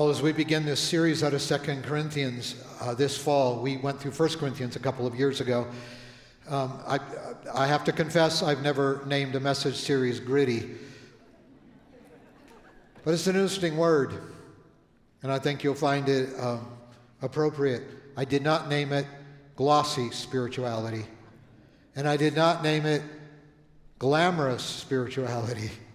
Well, as we begin this series out of Second Corinthians uh, this fall, we went through First Corinthians a couple of years ago. Um, I, I have to confess, I've never named a message series gritty. But it's an interesting word, and I think you'll find it um, appropriate. I did not name it glossy spirituality, and I did not name it glamorous spirituality.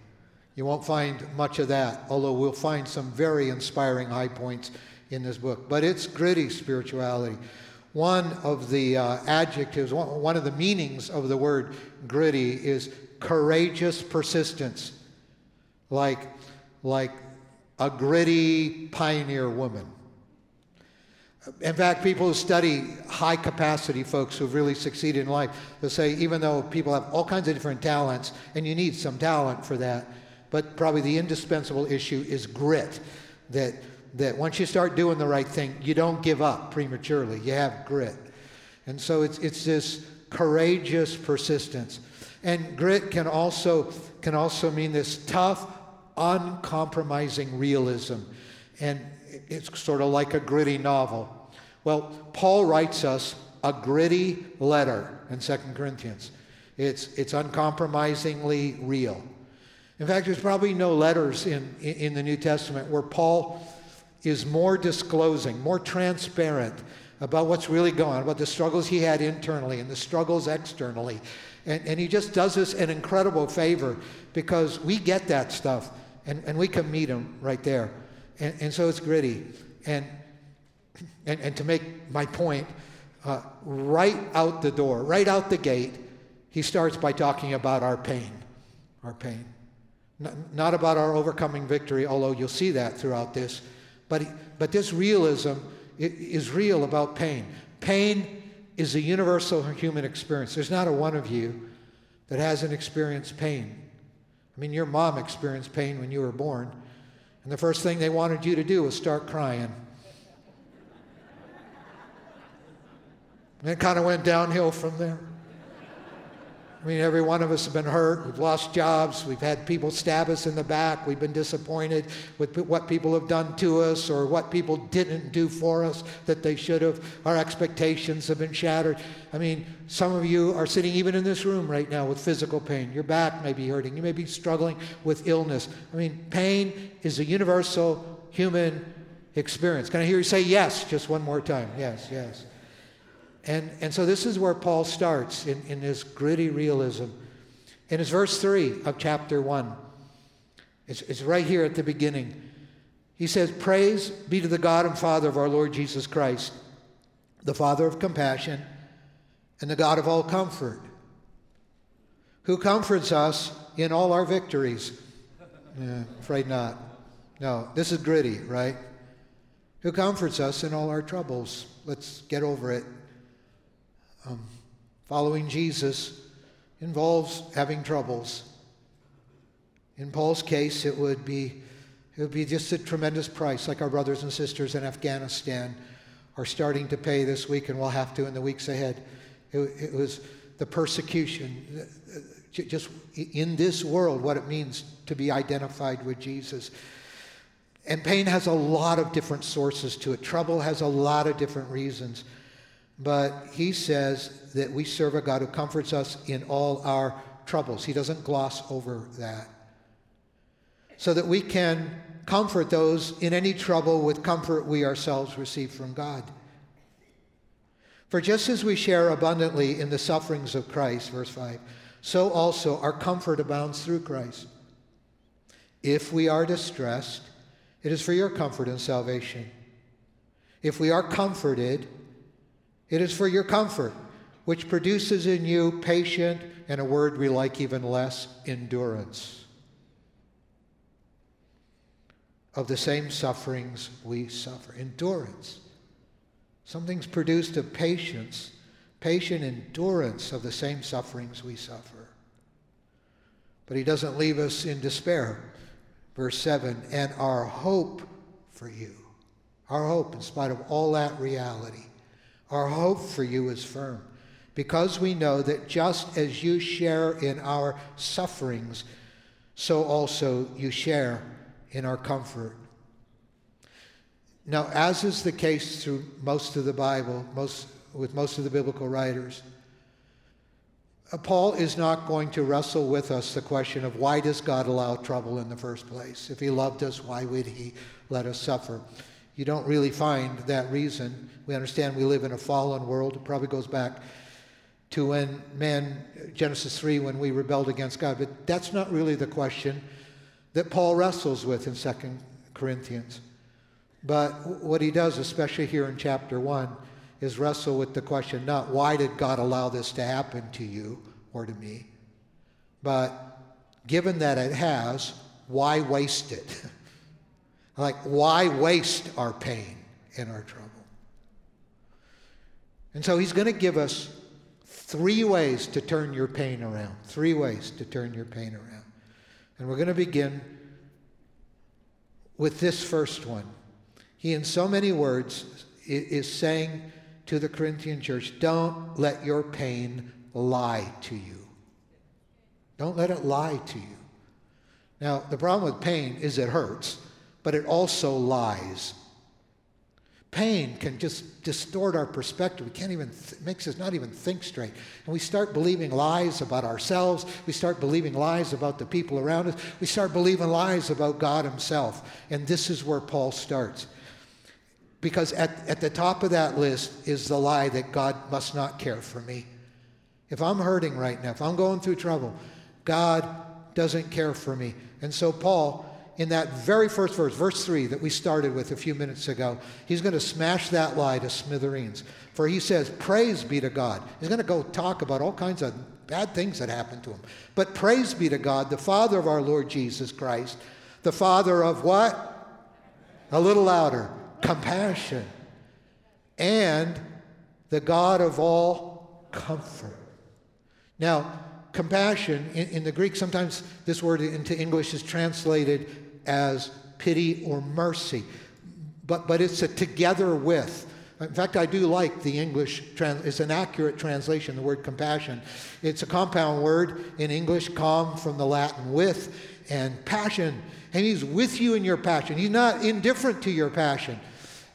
You won't find much of that, although we'll find some very inspiring high points in this book. But it's gritty spirituality. One of the uh, adjectives, one of the meanings of the word gritty is courageous persistence, like, like a gritty pioneer woman. In fact, people who study high capacity folks who've really succeeded in life, they'll say even though people have all kinds of different talents, and you need some talent for that, but probably the indispensable issue is grit. That, that once you start doing the right thing, you don't give up prematurely. You have grit. And so it's, it's this courageous persistence. And grit can also, can also mean this tough, uncompromising realism. And it's sort of like a gritty novel. Well, Paul writes us a gritty letter in 2 Corinthians. It's, it's uncompromisingly real. In fact, there's probably no letters in, in the New Testament where Paul is more disclosing, more transparent about what's really going on, about the struggles he had internally and the struggles externally. And, and he just does us an incredible favor because we get that stuff and, and we can meet him right there. And, and so it's gritty. And, and, and to make my point, uh, right out the door, right out the gate, he starts by talking about our pain. Our pain. Not about our overcoming victory, although you'll see that throughout this. But, but this realism is real about pain. Pain is a universal human experience. There's not a one of you that hasn't experienced pain. I mean, your mom experienced pain when you were born, and the first thing they wanted you to do was start crying. And it kind of went downhill from there. I mean, every one of us have been hurt. We've lost jobs. We've had people stab us in the back. We've been disappointed with what people have done to us or what people didn't do for us that they should have. Our expectations have been shattered. I mean, some of you are sitting even in this room right now with physical pain. Your back may be hurting. You may be struggling with illness. I mean, pain is a universal human experience. Can I hear you say yes just one more time? Yes, yes. And, and so this is where Paul starts in, in this gritty realism. And it's verse 3 of chapter 1. It's, it's right here at the beginning. He says, Praise be to the God and Father of our Lord Jesus Christ, the Father of compassion and the God of all comfort, who comforts us in all our victories. Yeah, afraid not. No, this is gritty, right? Who comforts us in all our troubles. Let's get over it. Um, following Jesus involves having troubles. In Paul's case, it would be it would be just a tremendous price, like our brothers and sisters in Afghanistan are starting to pay this week and will have to in the weeks ahead. It, it was the persecution, just in this world, what it means to be identified with Jesus. And pain has a lot of different sources to it. Trouble has a lot of different reasons. But he says that we serve a God who comforts us in all our troubles. He doesn't gloss over that. So that we can comfort those in any trouble with comfort we ourselves receive from God. For just as we share abundantly in the sufferings of Christ, verse 5, so also our comfort abounds through Christ. If we are distressed, it is for your comfort and salvation. If we are comforted, it is for your comfort, which produces in you patient, and a word we like even less, endurance of the same sufferings we suffer. Endurance. Something's produced of patience, patient endurance of the same sufferings we suffer. But he doesn't leave us in despair. Verse 7 and our hope for you, our hope in spite of all that reality our hope for you is firm because we know that just as you share in our sufferings, so also you share in our comfort. Now, as is the case through most of the Bible, most, with most of the biblical writers, uh, Paul is not going to wrestle with us the question of why does God allow trouble in the first place? If he loved us, why would he let us suffer? You don't really find that reason. We understand we live in a fallen world. It probably goes back to when man, Genesis 3, when we rebelled against God. But that's not really the question that Paul wrestles with in 2 Corinthians. But what he does, especially here in chapter 1, is wrestle with the question not why did God allow this to happen to you or to me, but given that it has, why waste it? like, why waste our pain and our trouble? And so he's going to give us three ways to turn your pain around. Three ways to turn your pain around. And we're going to begin with this first one. He, in so many words, is saying to the Corinthian church don't let your pain lie to you. Don't let it lie to you. Now, the problem with pain is it hurts, but it also lies. Pain can just distort our perspective. We can't even, th- makes us not even think straight. And we start believing lies about ourselves. We start believing lies about the people around us. We start believing lies about God Himself. And this is where Paul starts. Because at, at the top of that list is the lie that God must not care for me. If I'm hurting right now, if I'm going through trouble, God doesn't care for me. And so, Paul, in that very first verse, verse 3 that we started with a few minutes ago, he's going to smash that lie to smithereens. For he says, Praise be to God. He's going to go talk about all kinds of bad things that happened to him. But praise be to God, the Father of our Lord Jesus Christ, the Father of what? A little louder compassion, and the God of all comfort. Now, compassion in, in, the Greek, sometimes this word into English is translated as pity or mercy, but, but it's a together with. In fact, I do like the English, trans- it's an accurate translation, the word compassion. It's a compound word in English, com from the Latin with, and passion and He's with you in your passion. He's not indifferent to your passion.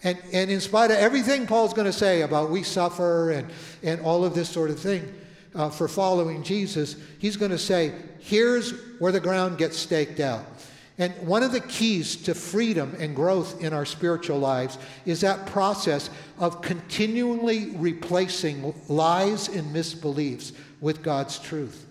And, and in spite of everything Paul's going to say about we suffer and, and all of this sort of thing uh, for following Jesus, he's going to say, here's where the ground gets staked out. And one of the keys to freedom and growth in our spiritual lives is that process of continually replacing lies and misbeliefs with God's truth.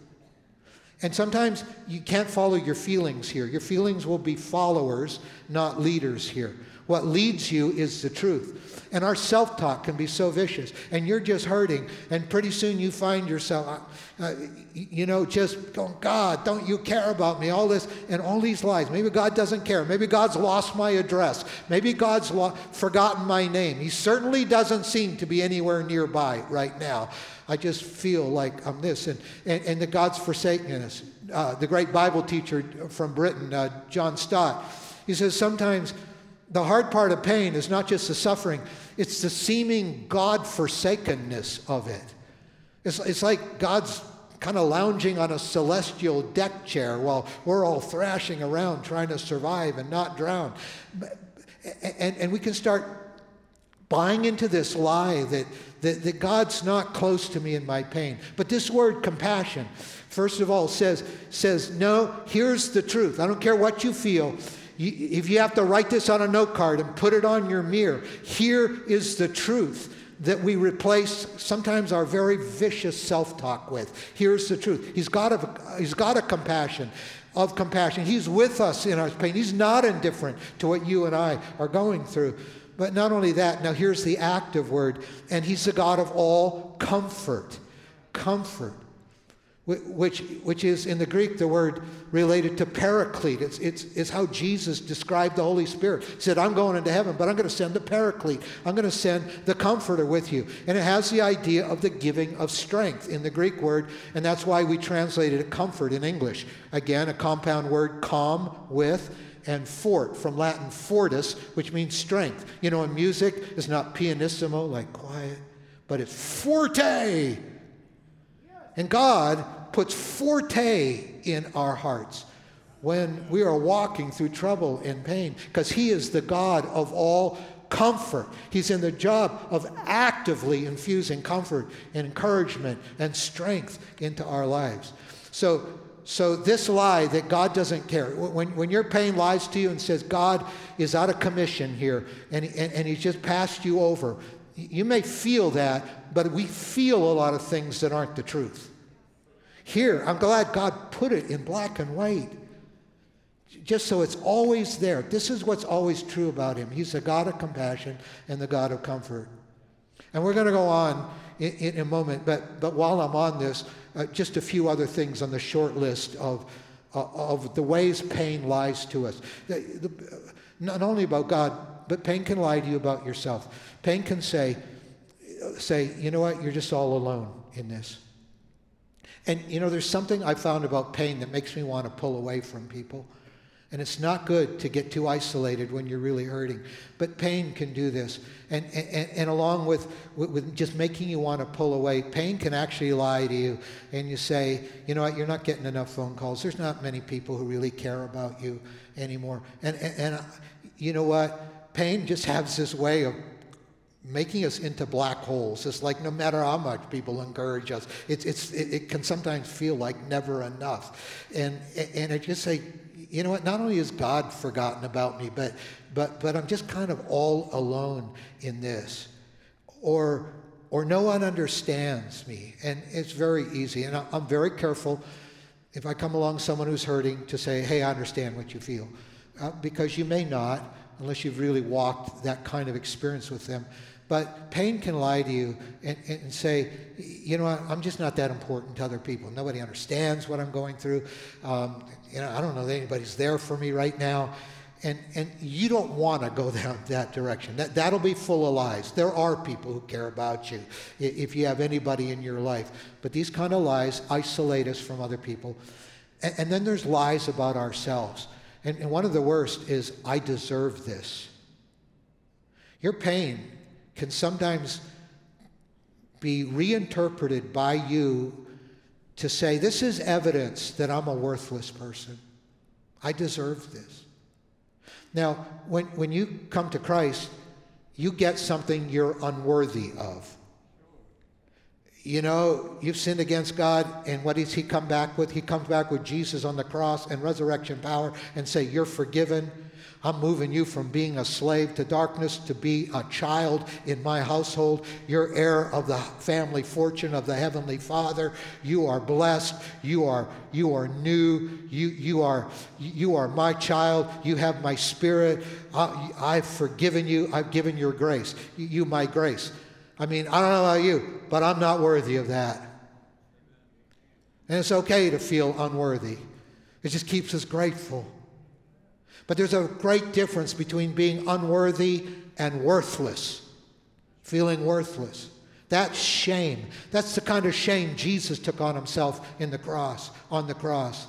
And sometimes you can't follow your feelings here. Your feelings will be followers, not leaders here. What leads you is the truth. And our self talk can be so vicious. And you're just hurting. And pretty soon you find yourself, uh, uh, you know, just going, God, don't you care about me? All this and all these lies. Maybe God doesn't care. Maybe God's lost my address. Maybe God's lo- forgotten my name. He certainly doesn't seem to be anywhere nearby right now. I just feel like I'm this. And, and, and God's forsaken us. Uh, the great Bible teacher from Britain, uh, John Stott, he says sometimes the hard part of pain is not just the suffering, it's the seeming God forsakenness of it. It's, it's like God's kind of lounging on a celestial deck chair while we're all thrashing around trying to survive and not drown. And, and we can start buying into this lie that that, that God's not close to me in my pain. But this word compassion, first of all, says, says, no, here's the truth. I don't care what you feel. if you have to write this on a note card and put it on your mirror, here is the truth that we replace sometimes our very vicious self-talk with. Here's the truth. He's got a, he's got a compassion of compassion. He's with us in our pain. He's not indifferent to what you and I are going through. But not only that, now here's the active word, and he's the God of all comfort. Comfort. Which, which is in the Greek the word related to paraclete. It's, it's, it's how Jesus described the Holy Spirit. He said, I'm going into heaven, but I'm going to send the paraclete. I'm going to send the comforter with you. And it has the idea of the giving of strength in the Greek word, and that's why we translated it comfort in English. Again, a compound word, com with and fort from Latin fortis, which means strength. You know, in music, it's not pianissimo, like quiet, but it's forte. And God puts forte in our hearts when we are walking through trouble and pain, because He is the God of all comfort. He's in the job of actively infusing comfort and encouragement and strength into our lives. So, so this lie that God doesn't care, when, when your pain lies to you and says God is out of commission here and, and, and he's just passed you over, you may feel that, but we feel a lot of things that aren't the truth. Here, I'm glad God put it in black and white just so it's always there. This is what's always true about him. He's the God of compassion and the God of comfort. And we're going to go on in, in a moment, but, but while I'm on this, uh, just a few other things on the short list of, uh, of the ways pain lies to us. The, the, not only about God, but pain can lie to you about yourself. Pain can say, say, you know what, you're just all alone in this. And you know, there's something I found about pain that makes me want to pull away from people. And it's not good to get too isolated when you're really hurting. But pain can do this. And, and, and along with, with, just making you want to pull away, pain can actually lie to you. And you say, you know what, you're not getting enough phone calls. There's not many people who really care about you anymore. And, and, and uh, you know what? Pain just has this way of making us into black holes. It's like no matter how much people encourage us, it's, it's, it, it can sometimes feel like never enough. And, and I just say, you know what? Not only is God forgotten about me, but, but, but I'm just kind of all alone in this. Or, or no one understands me. And it's very easy. And I'm very careful if I come along someone who's hurting to say, hey, I understand what you feel. Uh, because you may not, unless you've really walked that kind of experience with them. But pain can lie to you and, and, say, you know, what, I'm just not that important to other people. Nobody understands what I'm going through. Um, you know, I don't know that anybody's there for me right now. And, and you don't want to go down that direction. That, that'll be full of lies. There are people who care about you if you have anybody in your life. But these kind of lies isolate us from other people. And, and then there's lies about ourselves. And, and one of the worst is, I deserve this. Your pain can sometimes be reinterpreted by you to say, This is evidence that I'm a worthless person. I deserve this. Now, when, when you come to Christ, you get something you're unworthy of. You know, you've sinned against God, and what does He come back with? He comes back with Jesus on the cross and resurrection power and say, You're forgiven. I'm moving you from being a slave to darkness to be a child in my household. You're heir of the family fortune of the Heavenly Father. You are blessed. You are, you are new. You, you, are, you are my child. You have my spirit. I, have forgiven you. I've given your grace. You, you my grace. I mean, I don't know about you, but I'm not worthy of that. And it's okay to feel unworthy. It just keeps us grateful. But there's a great difference between being unworthy and worthless, feeling worthless. That's shame. That's the kind of shame Jesus took on himself in the cross, on the cross.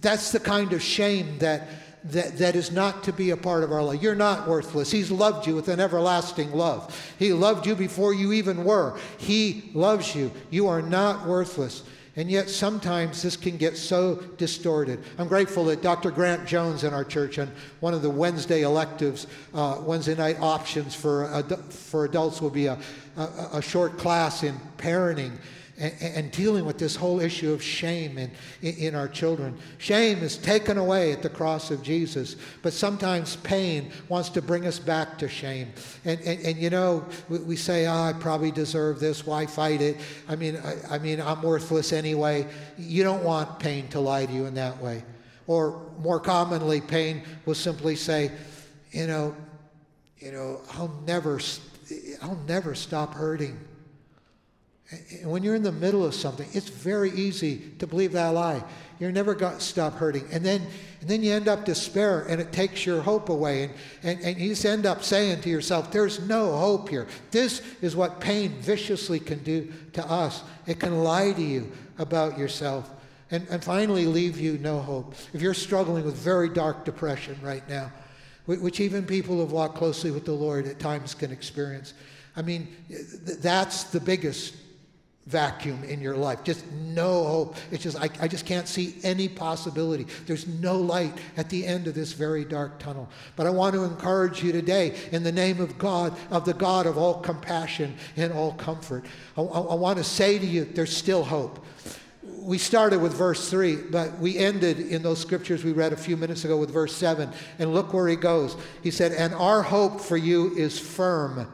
That's the kind of shame that, that, that is not to be a part of our life. You're not worthless. He's loved you with an everlasting love. He loved you before you even were. He loves you. You are not worthless. And yet, sometimes this can get so distorted. I'm grateful that Dr. Grant Jones in our church, and one of the Wednesday electives, uh, Wednesday night options for, for adults will be a, a, a short class in parenting and, and dealing with this whole issue of shame in, in our children. Shame is taken away at the cross of Jesus, but sometimes pain wants to bring us back to shame. And, and, and you know, we, we say, oh, I probably deserve this. Why fight it? I mean, I, I mean, I'm worthless anyway. You don't want pain to lie to you in that way. Or more commonly, pain will simply say, you know, you know, I'll never, I'll never stop hurting. When you're in the middle of something, it's very easy to believe that lie. You're never going to stop hurting. And then, and then you end up despair and it takes your hope away. And, and, and you just end up saying to yourself, there's no hope here. This is what pain viciously can do to us. It can lie to you about yourself and, and finally leave you no hope. If you're struggling with very dark depression right now, which even people who have walked closely with the Lord at times can experience, I mean, that's the biggest vacuum in your life. Just no hope. It's just, I, I just can't see any possibility. There's no light at the end of this very dark tunnel. But I want to encourage you today in the name of God, of the God of all compassion and all comfort. I, I, I want to say to you, there's still hope. We started with verse 3, but we ended in those scriptures we read a few minutes ago with verse 7. And look where he goes. He said, And our hope for you is firm.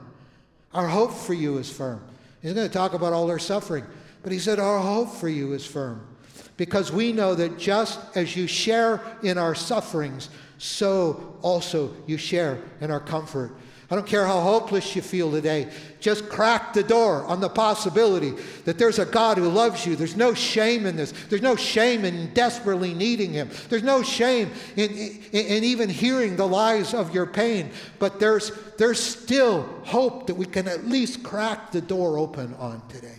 Our hope for you is firm. He's going to talk about all their suffering. But he said, Our hope for you is firm. Because we know that just as you share in our sufferings, so also you share in our comfort. I don't care how hopeless you feel today. Just crack the door on the possibility that there's a God who loves you. There's no shame in this. There's no shame in desperately needing Him. There's no shame in, in, in even hearing the lies of your pain. But there's, there's still hope that we can at least crack the door open on today.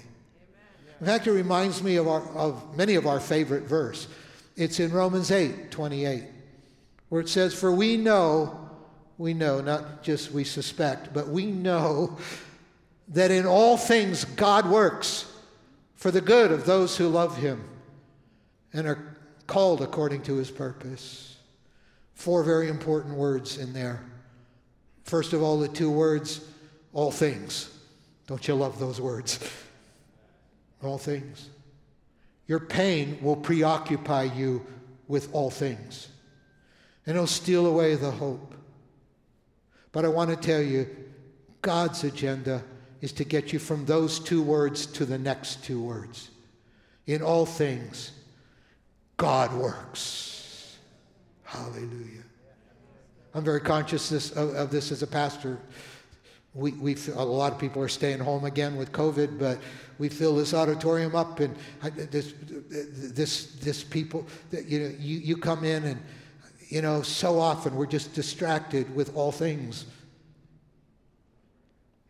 In fact, it reminds me of, our, of many of our favorite verse. It's in Romans 8 28, where it says, For we know, we know, not just we suspect, but we know that in all things God works for the good of those who love him and are called according to his purpose. Four very important words in there. First of all, the two words, all things. Don't you love those words? All things. Your pain will preoccupy you with all things, and it'll steal away the hope. But I want to tell you, God's agenda is to get you from those two words to the next two words. In all things, God works. Hallelujah. I'm very conscious this, of, of, this as a pastor. We, we a lot of people are staying home again with COVID, but we fill this auditorium up, and this, this, this people, that you know, you, you come in, and you know, so often we're just distracted with all things.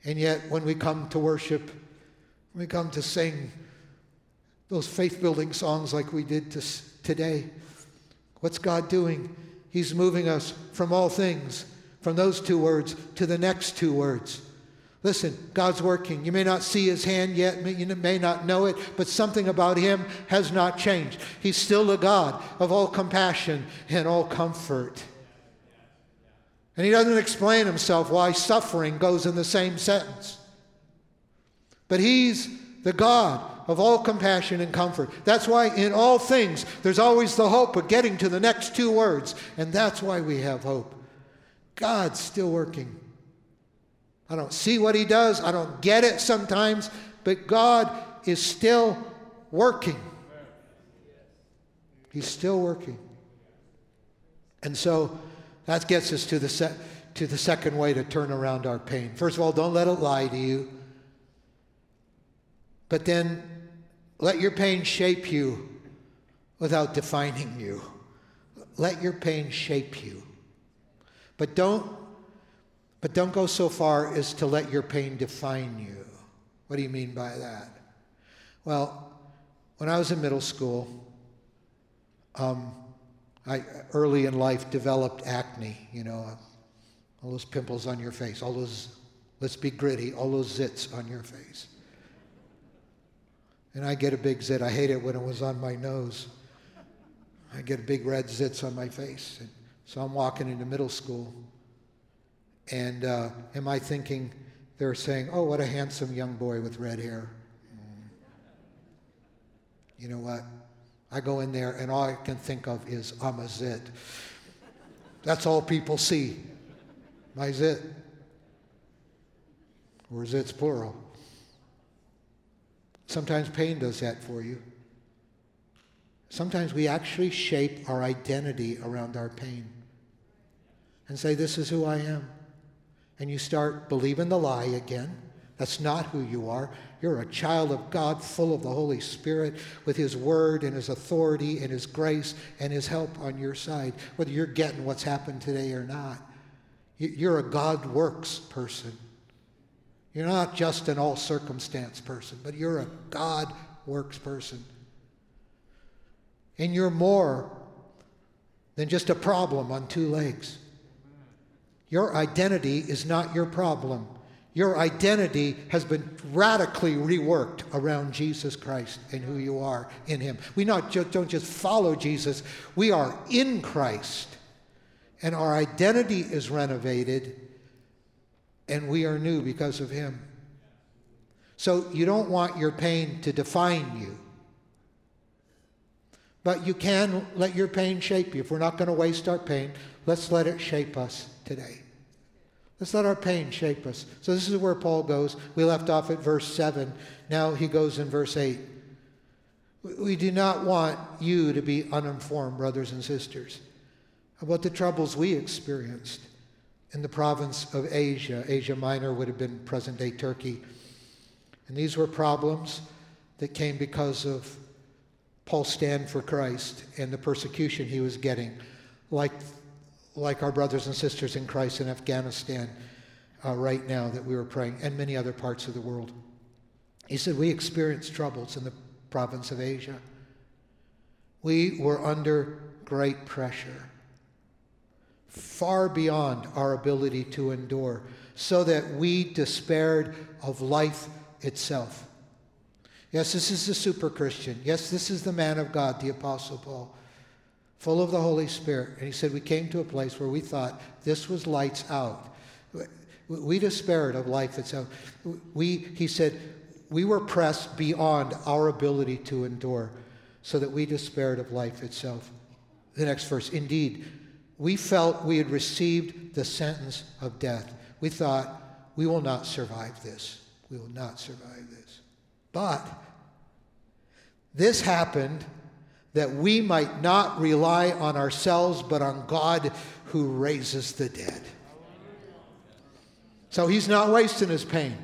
And yet, when we come to worship, when we come to sing those faith building songs like we did to, today, what's God doing? He's moving us from all things, from those two words to the next two words. Listen, God's working. You may not see his hand yet, you may not know it, but something about him has not changed. He's still the God of all compassion and all comfort. And he doesn't explain himself why suffering goes in the same sentence. But he's the God of all compassion and comfort. That's why in all things there's always the hope of getting to the next two words. And that's why we have hope. God's still working. I don't see what he does, I don't get it sometimes, but God is still working. He's still working. And so that gets us to the, se- to the second way to turn around our pain. First of all, don't let it lie to you. But then let your pain shape you without defining you. Let your pain shape you. But don't but don't go so far as to let your pain define you. What do you mean by that? Well, when I was in middle school, um, I early in life developed acne, you know, all those pimples on your face, all those, let's be gritty, all those zits on your face. And I get a big zit. I hate it when it was on my nose. I get a big red zits on my face. And so I'm walking into middle school. And uh, am I thinking, they're saying, oh, what a handsome young boy with red hair. Mm. You know what? I go in there and all I can think of is I'm a zit. That's all people see. My zit. Or zits plural. Sometimes pain does that for you. Sometimes we actually shape our identity around our pain and say, This is who I am. And you start believing the lie again. That's not who you are. You're a child of God, full of the Holy Spirit, with His Word and His authority and His grace and His help on your side, whether you're getting what's happened today or not. You're a God works person. You're not just an all circumstance person, but you're a God works person. And you're more than just a problem on two legs. Your identity is not your problem. Your identity has been radically reworked around Jesus Christ and who you are in Him. We not ju- don't just follow Jesus, we are in Christ. And our identity is renovated, and we are new because of Him. So you don't want your pain to define you. But you can let your pain shape you. If we're not going to waste our pain, let's let it shape us today. Let's let our pain shape us. So this is where Paul goes. We left off at verse 7. Now he goes in verse 8. We do not want you to be uninformed, brothers and sisters, about the troubles we experienced in the province of Asia. Asia Minor would have been present day Turkey. And these were problems that came because of Paul's stand for Christ and the persecution he was getting, like like our brothers and sisters in Christ in Afghanistan uh, right now that we were praying, and many other parts of the world. He said, We experienced troubles in the province of Asia. We were under great pressure, far beyond our ability to endure, so that we despaired of life itself. Yes, this is the super Christian. Yes, this is the man of God, the Apostle Paul full of the Holy Spirit. And he said, We came to a place where we thought this was lights out. We despaired of life itself. We, he said, we were pressed beyond our ability to endure, so that we despaired of life itself. The next verse, indeed, we felt we had received the sentence of death. We thought, we will not survive this. We will not survive this. But this happened that we might not rely on ourselves, but on God who raises the dead. So he's not wasting his pain.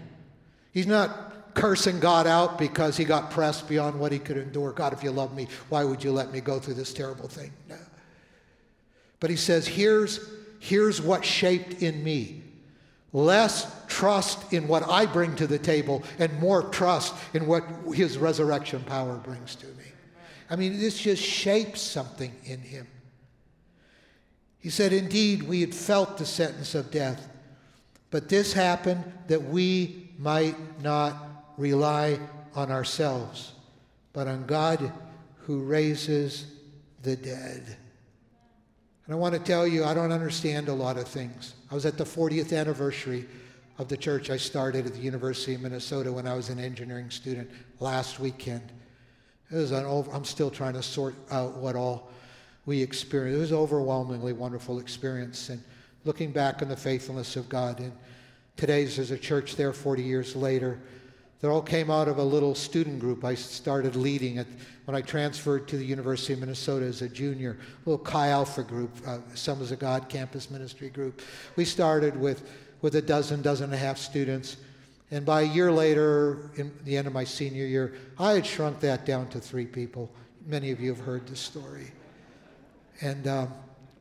He's not cursing God out because he got pressed beyond what he could endure. God, if you love me, why would you let me go through this terrible thing? No. But he says, here's, here's what shaped in me less trust in what I bring to the table and more trust in what his resurrection power brings to me. I mean, this just shapes something in him. He said, Indeed, we had felt the sentence of death, but this happened that we might not rely on ourselves, but on God who raises the dead. And I want to tell you, I don't understand a lot of things. I was at the 40th anniversary of the church I started at the University of Minnesota when I was an engineering student last weekend. It was an over, I'm still trying to sort out what all we experienced. It was an overwhelmingly wonderful experience. And looking back on the faithfulness of God. And today's there's a church there 40 years later. That all came out of a little student group I started leading at, when I transferred to the University of Minnesota as a junior. A little Chi Alpha group, uh, Sons of God campus ministry group. We started with, with a dozen, dozen and a half students. And by a year later, in the end of my senior year, I had shrunk that down to three people. Many of you have heard this story. And um,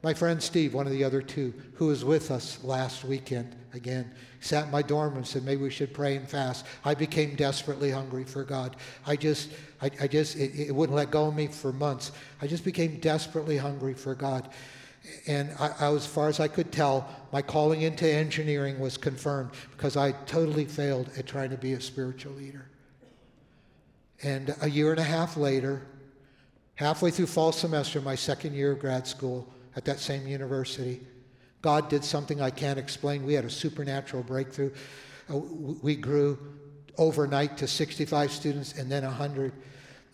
my friend Steve, one of the other two, who was with us last weekend again, sat in my dorm and said, maybe we should pray and fast. I became desperately hungry for God. I just, I, I just, it, it wouldn't let go of me for months. I just became desperately hungry for God. And I, I, as far as I could tell, my calling into engineering was confirmed because I totally failed at trying to be a spiritual leader. And a year and a half later, halfway through fall semester, my second year of grad school at that same university, God did something I can't explain. We had a supernatural breakthrough. Uh, we grew overnight to 65 students and then 100.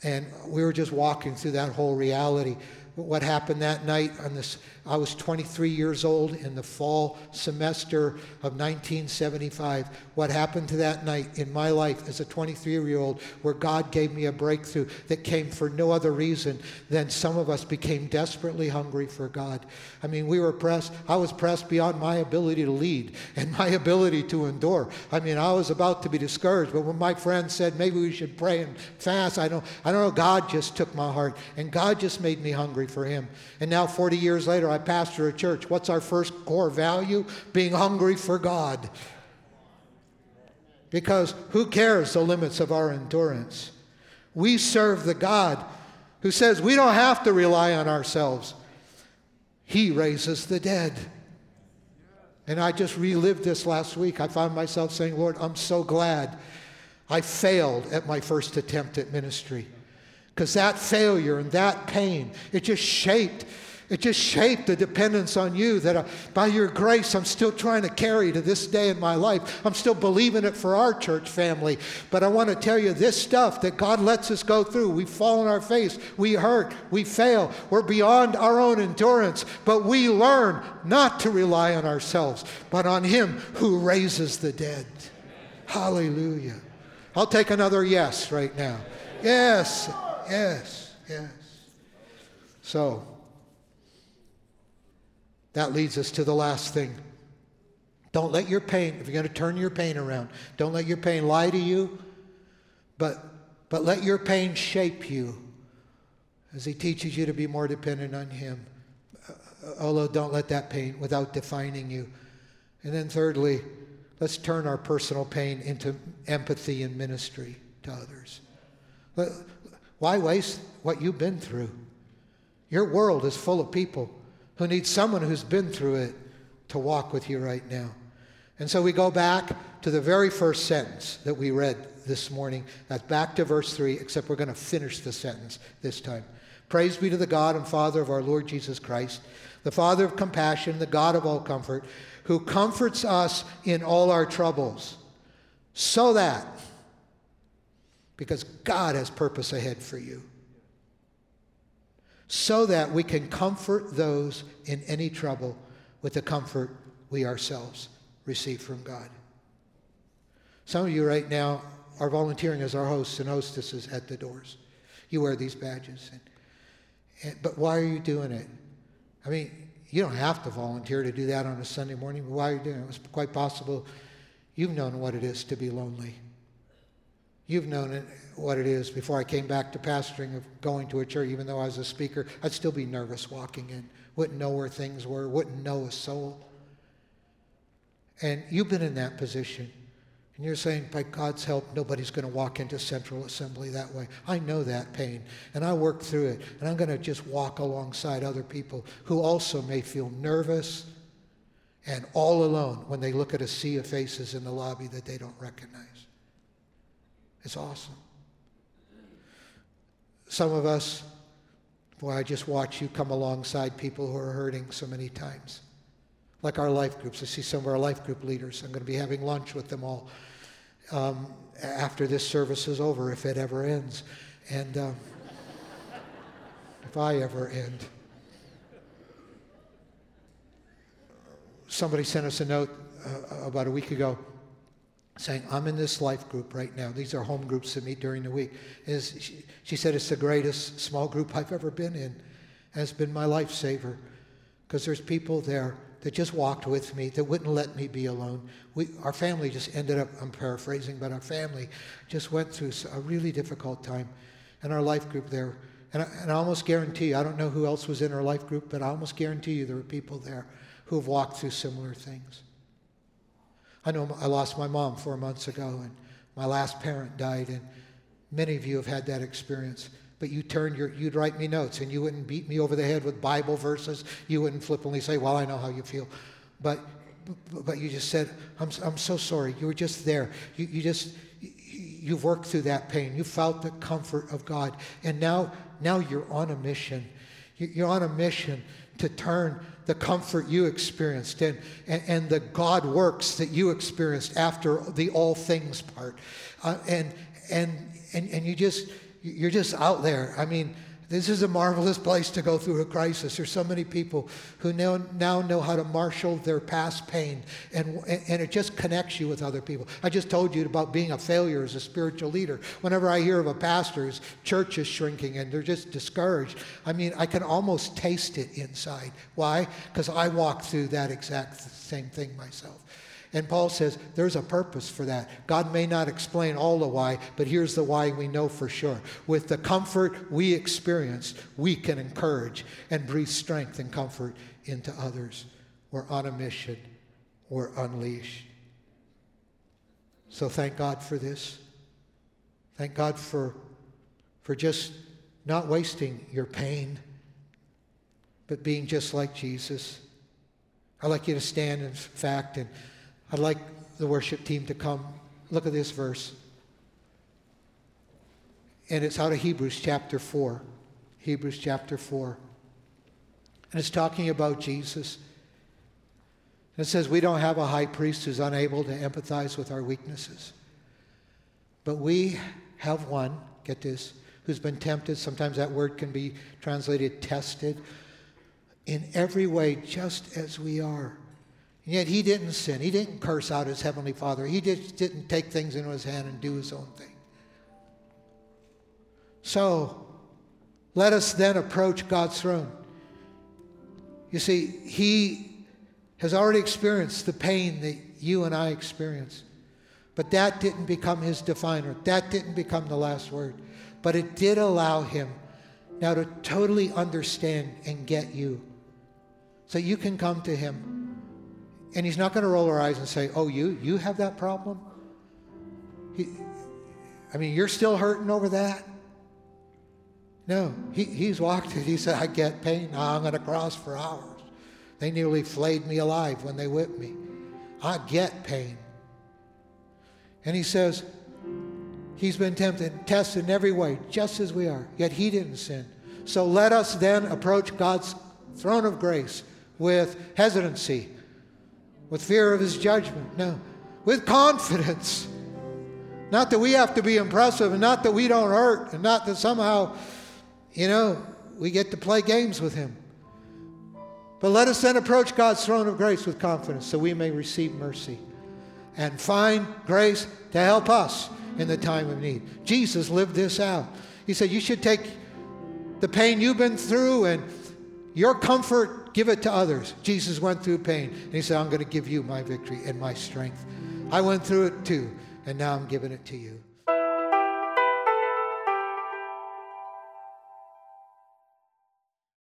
And we were just walking through that whole reality what happened that night on this i was 23 years old in the fall semester of 1975 what happened to that night in my life as a 23 year old where god gave me a breakthrough that came for no other reason than some of us became desperately hungry for god. I mean we were pressed i was pressed beyond my ability to lead and my ability to endure. I mean i was about to be discouraged but when my friend said maybe we should pray and fast i don't i don't know god just took my heart and god just made me hungry for Him. And now, 40 years later, I pastor a church. What's our first core value? Being hungry for God. Because who cares the limits of our endurance? We serve the God who says we don't have to rely on ourselves. He raises the dead. And I just relived this last week. I found myself saying, Lord, I'm so glad I failed at my first attempt at ministry. Because that failure and that pain, it just shaped it just shaped the dependence on you that uh, by your grace I'm still trying to carry to this day in my life. I'm still believing it for our church family. But I want to tell you this stuff that God lets us go through. We fall on our face, we hurt, we fail, we're beyond our own endurance. But we learn not to rely on ourselves, but on Him who raises the dead. Hallelujah. I'll take another yes right now. Yes, yes, yes. So, that leads us to the last thing. Don't let your pain, if you're going to turn your pain around, don't let your pain lie to you, but, but let your pain shape you as He teaches you to be more dependent on Him. Although, don't let that pain without defining you. And then, thirdly, let's turn our personal pain into empathy and ministry to others. Why waste what you've been through? Your world is full of people who need someone who's been through it to walk with you right now. And so we go back to the very first sentence that we read this morning. That's back to verse 3, except we're going to finish the sentence this time. Praise be to the God and Father of our Lord Jesus Christ, the Father of compassion, the God of all comfort, who comforts us in all our troubles, so that, because God has purpose ahead for you so that we can comfort those in any trouble with the comfort we ourselves receive from God. Some of you right now are volunteering as our hosts and hostesses at the doors. You wear these badges. And, and, but why are you doing it? I mean, you don't have to volunteer to do that on a Sunday morning, but why are you doing it? It's quite possible you've known what it is to be lonely. You've known it, what it is before I came back to pastoring of going to a church, even though I was a speaker, I'd still be nervous walking in. Wouldn't know where things were, wouldn't know a soul. And you've been in that position. And you're saying, by God's help, nobody's going to walk into Central Assembly that way. I know that pain, and I work through it. And I'm going to just walk alongside other people who also may feel nervous and all alone when they look at a sea of faces in the lobby that they don't recognize. It's awesome. Some of us, boy, I just watch you come alongside people who are hurting so many times. Like our life groups. I see some of our life group leaders. I'm going to be having lunch with them all um, after this service is over, if it ever ends. And um, if I ever end. Somebody sent us a note uh, about a week ago saying, I'm in this life group right now. These are home groups that meet during the week. Is she, she, said, it's the greatest small group I've ever been in. And it's been my lifesaver because there's people there that just walked with me that wouldn't let me be alone. We, our family just ended up, I'm paraphrasing, but our family just went through a really difficult time. And our life group there, and I, and I almost guarantee you, I don't know who else was in our life group, but I almost guarantee you there were people there who have walked through similar things. I know I lost my mom four months ago, and my last parent died, and many of you have had that experience. But you turned your, you'd write me notes, and you wouldn't beat me over the head with Bible verses. You wouldn't flippantly say, "Well, I know how you feel," but but you just said, "I'm I'm so sorry." You were just there. You you just you've worked through that pain. You felt the comfort of God, and now now you're on a mission. You're on a mission to turn the comfort you experienced and, and, and, the God works that you experienced after the all things part. Uh, and, and, and, and you just, you're just out there. I mean, this is a marvelous place to go through a crisis. There's so many people who now, now know how to marshal their past pain, and, and it just connects you with other people. I just told you about being a failure as a spiritual leader. Whenever I hear of a pastor whose church is shrinking and they're just discouraged, I mean, I can almost taste it inside. Why? Because I walked through that exact same thing myself. And Paul says there's a purpose for that. God may not explain all the why, but here's the why we know for sure. With the comfort we experience, we can encourage and breathe strength and comfort into others. We're on a mission, we're unleashed. So thank God for this. Thank God for, for just not wasting your pain, but being just like Jesus I'd like you to stand, in fact, and I'd like the worship team to come. Look at this verse. And it's out of Hebrews chapter 4. Hebrews chapter 4. And it's talking about Jesus. It says, We don't have a high priest who's unable to empathize with our weaknesses. But we have one, get this, who's been tempted. Sometimes that word can be translated tested. In every way, just as we are. And yet he didn't sin. He didn't curse out his heavenly Father. He just didn't take things into his hand and do his own thing. So, let us then approach God's throne. You see, He has already experienced the pain that you and I experience. But that didn't become His definer. That didn't become the last word. But it did allow Him now to totally understand and get you. So you can come to Him. And He's not going to roll our eyes and say, Oh, you, you have that problem? He, I mean, you're still hurting over that? No, he, he's walked it. He said, I get pain. I'm on a cross for hours. They nearly flayed me alive when they whipped me. I get pain. And he says, He's been tempted, tested in every way, just as we are, yet he didn't sin. So let us then approach God's throne of grace with hesitancy, with fear of his judgment. No, with confidence. Not that we have to be impressive, and not that we don't hurt, and not that somehow you know, we get to play games with Him. But let us then approach God's throne of grace with confidence so we may receive mercy and find grace to help us in the time of need. Jesus lived this out. He said, You should take the pain you've been through and your comfort, give it to others. Jesus went through pain, and He said, I'm going to give you my victory and my strength. I went through it too, and now I'm giving it to you.